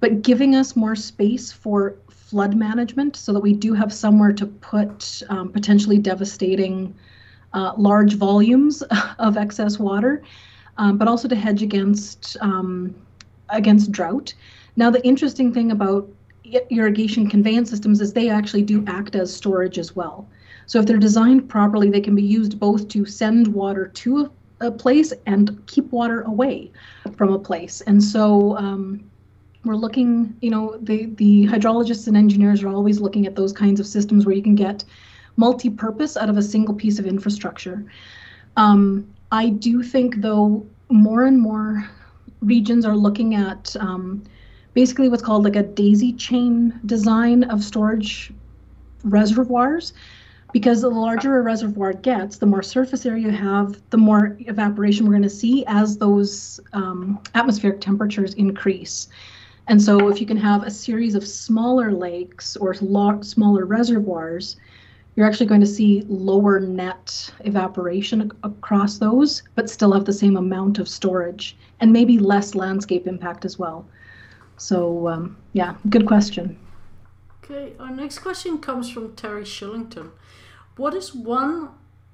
Speaker 2: but giving us more space for flood management so that we do have somewhere to put um, potentially devastating uh, large volumes of excess water, um, but also to hedge against um, against drought. Now, the interesting thing about irrigation conveyance systems is they actually do act as storage as well. So if they're designed properly, they can be used both to send water to a place and keep water away from a place. And so um, we're looking, you know, the, the hydrologists and engineers are always looking at those kinds of systems where you can get multi-purpose out of a single piece of infrastructure. Um, I do think, though, more and more regions are looking at um, basically what's called like a daisy chain design of storage reservoirs because the larger a reservoir gets, the more surface area you have, the more evaporation we're going to see as those um, atmospheric temperatures increase. And so, if you can have a series of smaller lakes or smaller reservoirs, you're actually going to see lower net evaporation ac- across those, but still have the same amount of storage and maybe less landscape impact as well. So, um, yeah, good question.
Speaker 1: Okay, our next question comes from Terry Shillington. What is one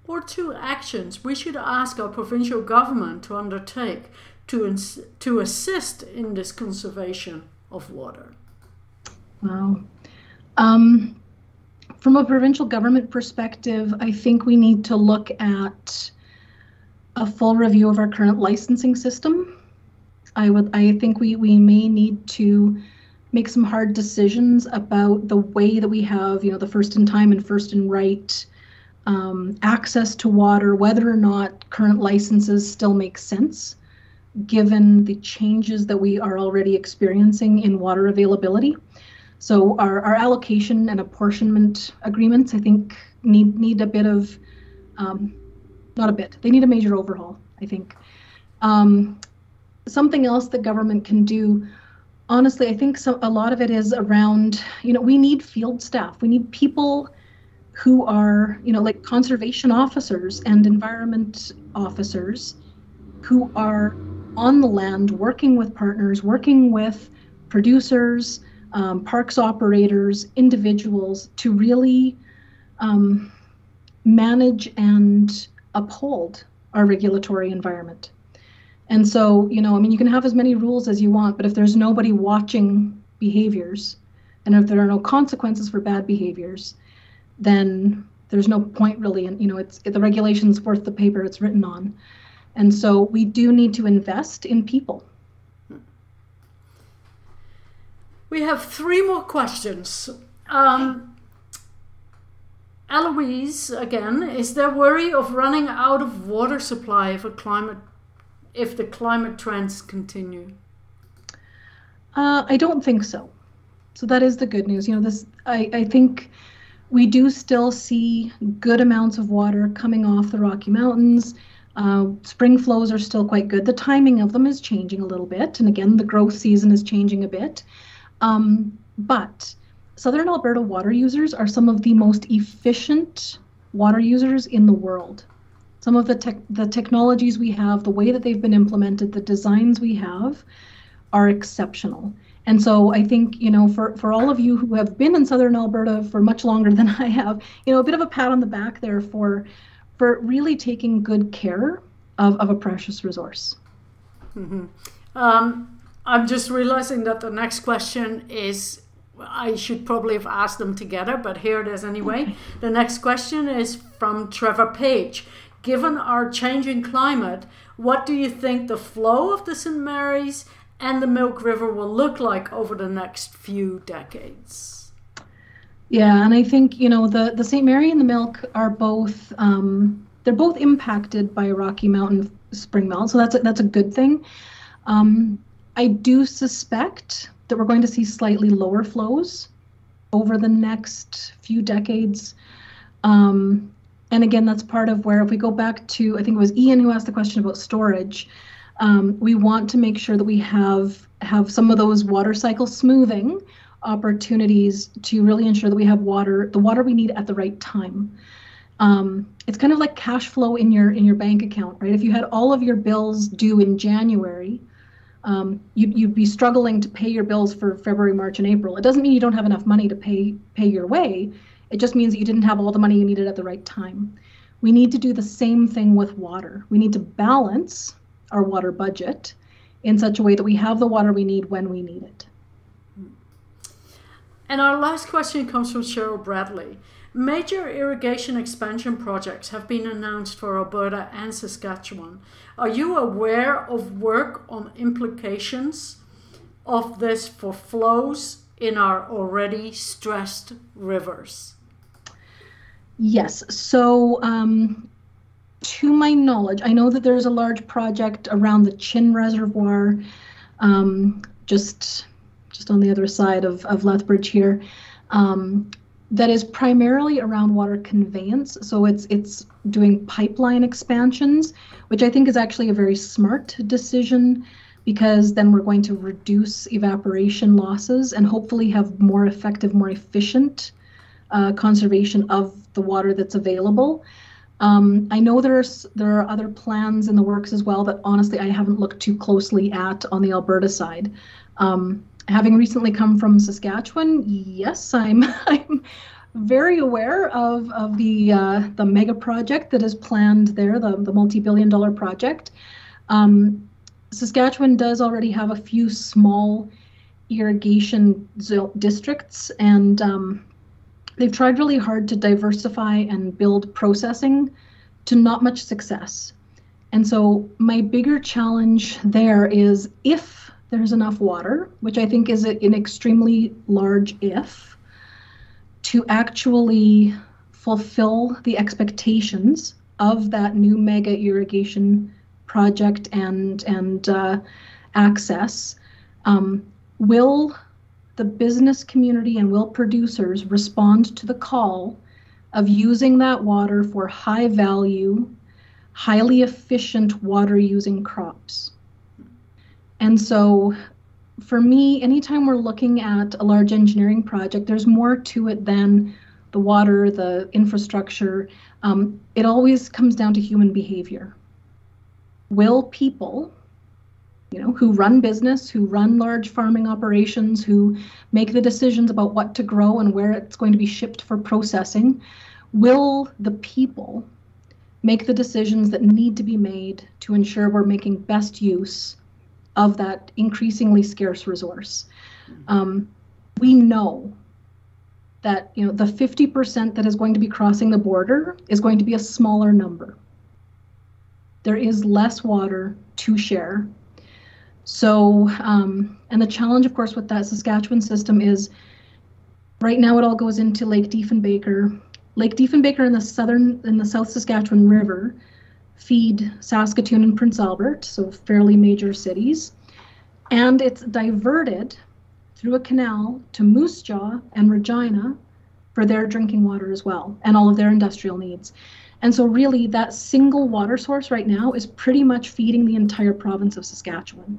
Speaker 1: or two actions we should ask our provincial government to undertake to, ins- to assist in this conservation of water?
Speaker 2: Wow. Um, from a provincial government perspective, I think we need to look at a full review of our current licensing system. I would I think we, we may need to make some hard decisions about the way that we have, you know, the first in time and first in right um, access to water, whether or not current licenses still make sense given the changes that we are already experiencing in water availability. So our, our allocation and apportionment agreements, I think, need need a bit of, um, not a bit. They need a major overhaul. I think. Um, something else that government can do. Honestly, I think so, a lot of it is around. You know, we need field staff. We need people who are, you know, like conservation officers and environment officers, who are on the land working with partners, working with producers um, parks operators, individuals to really um, manage and uphold our regulatory environment. And so, you know, I mean, you can have as many rules as you want, but if there's nobody watching behaviors and if there are no consequences for bad behaviors, then there's no point really. And, you know, it's the regulation's worth the paper it's written on. And so we do need to invest in people
Speaker 1: We have three more questions. Um, Eloise, again, is there worry of running out of water supply if a climate, if the climate trends continue?
Speaker 2: Uh, I don't think so. So that is the good news. You know, this I, I think we do still see good amounts of water coming off the Rocky Mountains. Uh, spring flows are still quite good. The timing of them is changing a little bit, and again, the growth season is changing a bit. Um, but Southern Alberta water users are some of the most efficient water users in the world. Some of the tech, the technologies we have, the way that they've been implemented, the designs we have, are exceptional. And so I think, you know, for, for all of you who have been in Southern Alberta for much longer than I have, you know, a bit of a pat on the back there for for really taking good care of, of a precious resource.
Speaker 1: Mm-hmm. Um, I'm just realizing that the next question is I should probably have asked them together, but here it is anyway. Okay. The next question is from Trevor Page. Given our changing climate, what do you think the flow of the St. Mary's and the Milk River will look like over the next few decades?
Speaker 2: Yeah, and I think you know the the St. Mary and the Milk are both um, they're both impacted by Rocky Mountain spring melt, so that's a, that's a good thing. Um, I do suspect that we're going to see slightly lower flows over the next few decades. Um, and again, that's part of where, if we go back to, I think it was Ian who asked the question about storage. Um, we want to make sure that we have have some of those water cycle smoothing opportunities to really ensure that we have water, the water we need at the right time. Um, it's kind of like cash flow in your in your bank account, right? If you had all of your bills due in January, um, you'd, you'd be struggling to pay your bills for February, March, and April. It doesn't mean you don't have enough money to pay pay your way. It just means that you didn't have all the money you needed at the right time. We need to do the same thing with water. We need to balance our water budget in such a way that we have the water we need when we need it.
Speaker 1: And our last question comes from Cheryl Bradley. Major irrigation expansion projects have been announced for Alberta and Saskatchewan. Are you aware of work on implications of this for flows in our already stressed rivers?
Speaker 2: Yes. So, um, to my knowledge, I know that there's a large project around the Chin Reservoir, um, just just on the other side of, of Lethbridge here. Um, that is primarily around water conveyance. So it's it's doing pipeline expansions, which I think is actually a very smart decision because then we're going to reduce evaporation losses and hopefully have more effective, more efficient uh, conservation of the water that's available. Um, I know there's there are other plans in the works as well that honestly I haven't looked too closely at on the Alberta side. Um, having recently come from Saskatchewan, yes, I'm I'm very aware of of the uh, the mega project that is planned there, the the multi-billion dollar project. Um, Saskatchewan does already have a few small irrigation districts, and um, they've tried really hard to diversify and build processing to not much success. And so, my bigger challenge there is if there's enough water, which I think is an extremely large if, to actually fulfill the expectations of that new mega irrigation project and and uh, access. Um, will the business community and will producers respond to the call of using that water for high value, highly efficient water using crops? And so for me, anytime we're looking at a large engineering project, there's more to it than the water, the infrastructure. Um, it always comes down to human behavior. Will people you know, who run business, who run large farming operations, who make the decisions about what to grow and where it's going to be shipped for processing, will the people make the decisions that need to be made to ensure we're making best use of that increasingly scarce resource? Um, we know that you know the 50% that is going to be crossing the border is going to be a smaller number. There is less water to share so, um, and the challenge, of course, with that Saskatchewan system is right now it all goes into Lake Diefenbaker. Lake Diefenbaker in the southern, in the South Saskatchewan River feed Saskatoon and Prince Albert, so fairly major cities. And it's diverted through a canal to Moose Jaw and Regina for their drinking water as well and all of their industrial needs. And so, really, that single water source right now is pretty much feeding the entire province of Saskatchewan.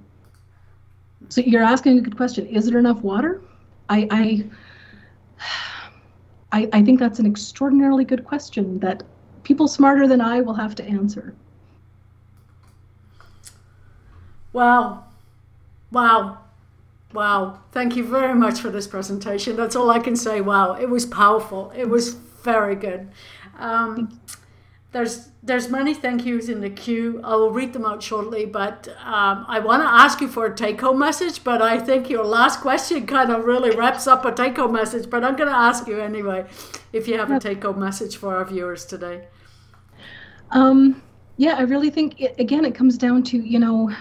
Speaker 2: So you're asking a good question. Is there enough water? I, I, I, I think that's an extraordinarily good question that people smarter than I will have to answer.
Speaker 1: Wow. Wow. Wow. Thank you very much for this presentation. That's all I can say. Wow. It was powerful. It was very good. Um, there's there's many thank yous in the queue. I will read them out shortly, but um, I want to ask you for a take home message. But I think your last question kind of really wraps up a take home message. But I'm going to ask you anyway if you have a take home message for our viewers today.
Speaker 2: Um, yeah, I really think it, again it comes down to you know,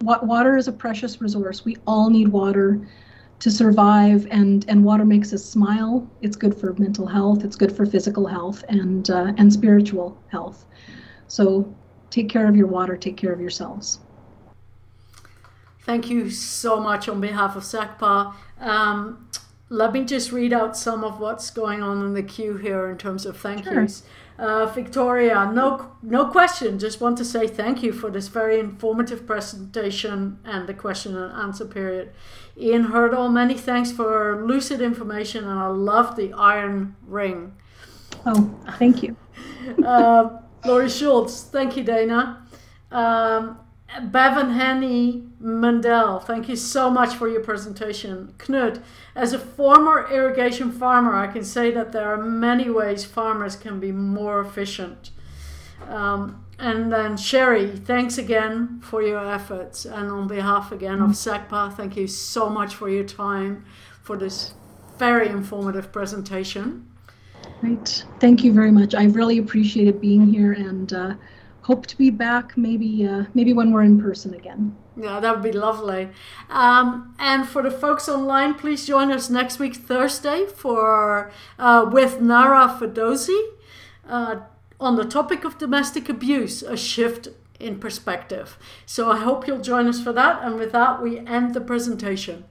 Speaker 2: water is a precious resource. We all need water to survive and and water makes us smile it's good for mental health it's good for physical health and uh, and spiritual health so take care of your water take care of yourselves
Speaker 1: thank you so much on behalf of SACPA um, let me just read out some of what's going on in the queue here in terms of thank sure. yous uh, Victoria, no, no question. Just want to say thank you for this very informative presentation and the question and answer period. Ian Hurdle, many thanks for lucid information, and I love the iron ring.
Speaker 2: Oh, thank you.
Speaker 1: uh, Laurie Schultz, thank you, Dena. Um, Bevan Henny Mandel, thank you so much for your presentation. Knut, as a former irrigation farmer, I can say that there are many ways farmers can be more efficient. Um, and then Sherry, thanks again for your efforts. And on behalf again of SACPA, thank you so much for your time for this very informative presentation.
Speaker 2: Great. Thank you very much. I really appreciated being here and uh, hope to be back maybe uh, maybe when we're in person again.
Speaker 1: Yeah, that would be lovely. Um, and for the folks online, please join us next week Thursday for uh, with Nara Fedosi uh, on the topic of domestic abuse, a shift in perspective. So I hope you'll join us for that. And with that, we end the presentation.